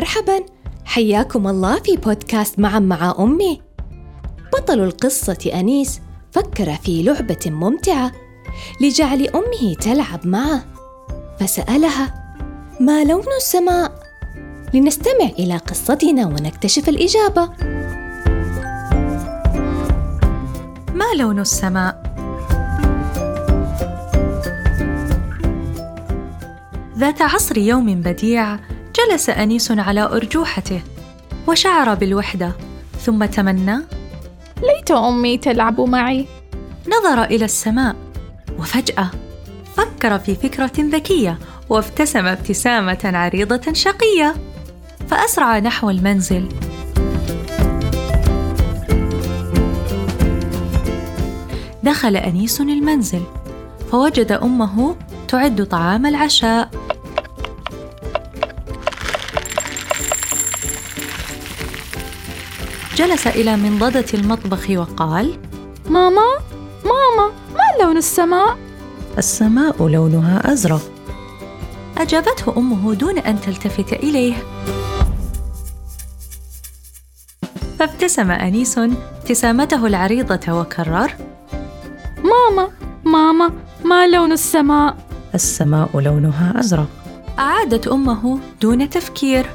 مرحبا حياكم الله في بودكاست معا مع أمي بطل القصة أنيس فكر في لعبة ممتعة لجعل أمه تلعب معه فسألها ما لون السماء؟ لنستمع إلى قصتنا ونكتشف الإجابة ما لون السماء؟ ذات عصر يوم بديع جلس أنيس على أرجوحته وشعر بالوحدة ثم تمنى ليت أمي تلعب معي. نظر إلى السماء وفجأة فكر في فكرة ذكية وابتسم ابتسامة عريضة شقية فأسرع نحو المنزل. دخل أنيس المنزل فوجد أمه تعد طعام العشاء. جلس إلى منضدة المطبخ وقال: ماما، ماما، ما لون السماء؟ السماء لونها أزرق. أجابته أمه دون أن تلتفت إليه. فابتسم أنيس ابتسامته العريضة وكرر: ماما، ماما، ما لون السماء؟ السماء لونها أزرق. أعادت أمه دون تفكير.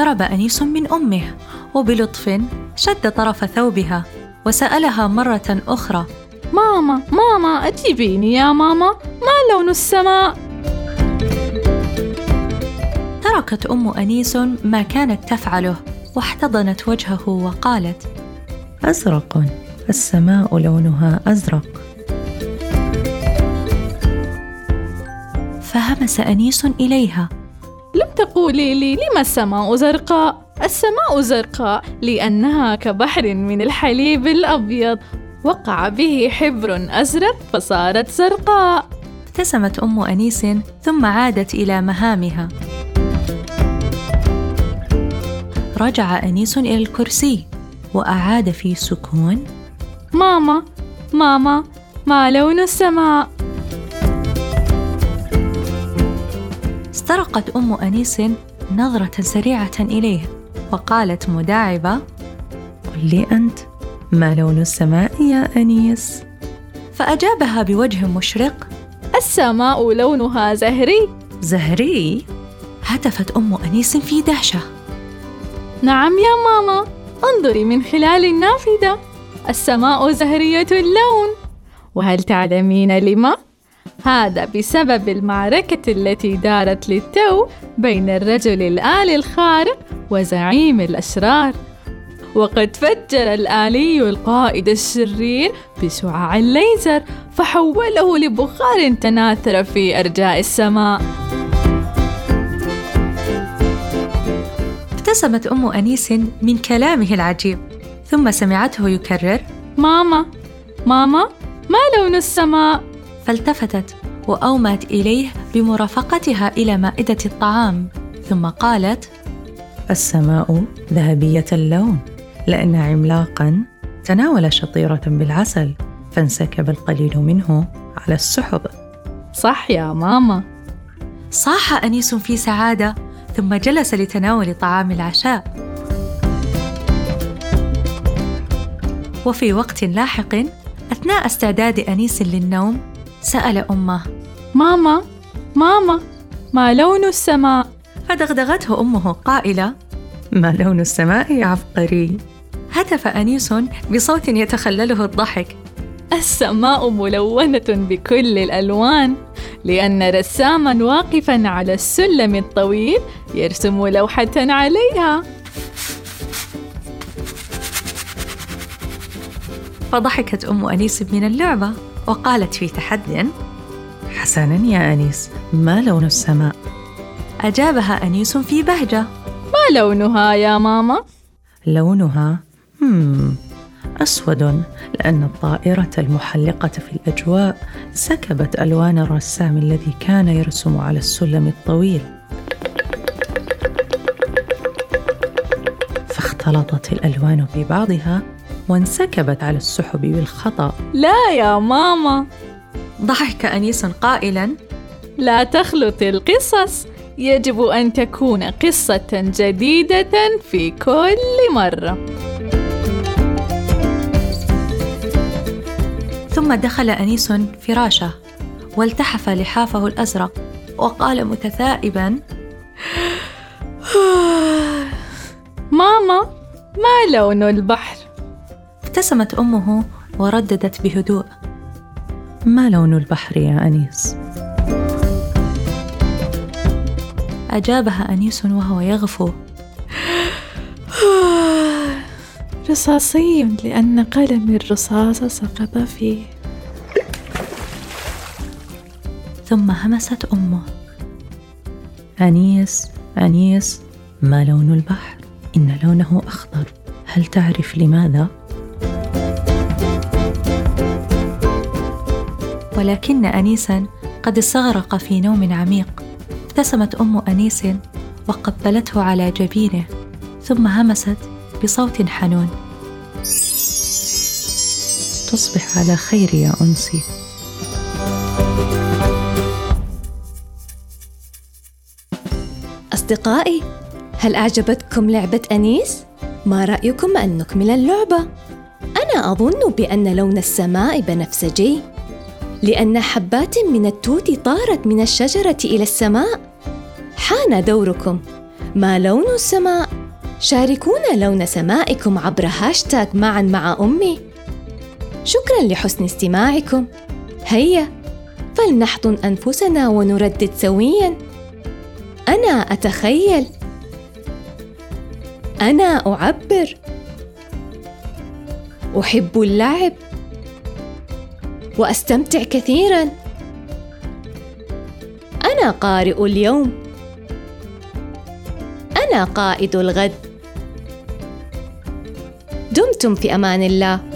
اقترب أنيس من أمه وبلطف شد طرف ثوبها وسألها مرة أخرى ماما ماما أجيبيني يا ماما؟ ما لون السماء؟ تركت أم أنيس ما كانت تفعله واحتضنت وجهه وقالت أزرق السماء لونها أزرق. فهمس أنيس إليها لم تقولي لي لم السماء زرقاء؟ السماء زرقاء لأنها كبحر من الحليب الأبيض. وقع به حبر أزرق فصارت زرقاء. ابتسمت أم أنيس ثم عادت إلى مهامها. رجع أنيس إلى الكرسي وأعاد في سكون. ماما ماما ما لون السماء؟ استرقت أم أنيس نظرة سريعة إليه وقالت مداعبة قل لي أنت ما لون السماء يا أنيس؟ فأجابها بوجه مشرق السماء لونها زهري. زهري؟ هتفت أم أنيس في دهشة. نعم يا ماما انظري من خلال النافذة السماء زهرية اللون وهل تعلمين لما؟ هذا بسبب المعركة التي دارت للتو بين الرجل الآلي الخارق وزعيم الأشرار. وقد فجر الآلي القائد الشرير بشعاع الليزر فحوله لبخار تناثر في أرجاء السماء. ابتسمت أم أنيس من كلامه العجيب ثم سمعته يكرر ماما ماما ما لون السماء؟ فالتفتت وأومت إليه بمرافقتها إلى مائدة الطعام ثم قالت السماء ذهبية اللون لأن عملاقا تناول شطيرة بالعسل فانسكب القليل منه على السحب. صح يا ماما. صاح أنيس في سعادة ثم جلس لتناول طعام العشاء. وفي وقت لاحق أثناء استعداد أنيس للنوم سأل أمه. ماما ماما ما لون السماء؟ فدغدغته أمه قائلة. ما لون السماء يا عبقري؟ هتف أنيس بصوت يتخلله الضحك. السماء ملونة بكل الألوان لأن رساما واقفا على السلم الطويل يرسم لوحة عليها. فضحكت أم أنيس من اللعبة. وقالت في تحد حسنا يا أنيس ما لون السماء؟ أجابها أنيس في بهجة ما لونها يا ماما؟ لونها هم أسود لأن الطائرة المحلقة في الأجواء سكبت ألوان الرسام الذي كان يرسم على السلم الطويل فاختلطت الألوان ببعضها وانسكبت على السحب بالخطأ. لا يا ماما. ضحك أنيس قائلا لا تخلط القصص. يجب أن تكون قصة جديدة في كل مرة. ثم دخل أنيس فراشه والتحف لحافه الأزرق وقال متثائبا ماما ما لون البحر؟ ابتسمت أمه ورددت بهدوء ما لون البحر يا أنيس؟ أجابها أنيس وهو يغفو رصاصي لأن قلم الرصاص سقط فيه ثم همست أمه أنيس أنيس ما لون البحر؟ إن لونه أخضر هل تعرف لماذا؟ ولكن أنيسا قد استغرق في نوم عميق ابتسمت أم أنيس وقبلته على جبينه ثم همست بصوت حنون تصبح على خير يا أنسي أصدقائي هل أعجبتكم لعبة أنيس؟ ما رأيكم أن نكمل اللعبة؟ أنا أظن بأن لون السماء بنفسجي لأن حبات من التوت طارت من الشجرة إلى السماء. حان دوركم. ما لون السماء؟ شاركونا لون سمائكم عبر هاشتاغ معا مع أمي. شكرا لحسن استماعكم. هيا فلنحضن أنفسنا ونردد سويا. أنا أتخيل. أنا أعبر. أحب اللعب. وأستمتع كثيرا. أنا قارئ اليوم. أنا قائد الغد. دمتم في أمان الله.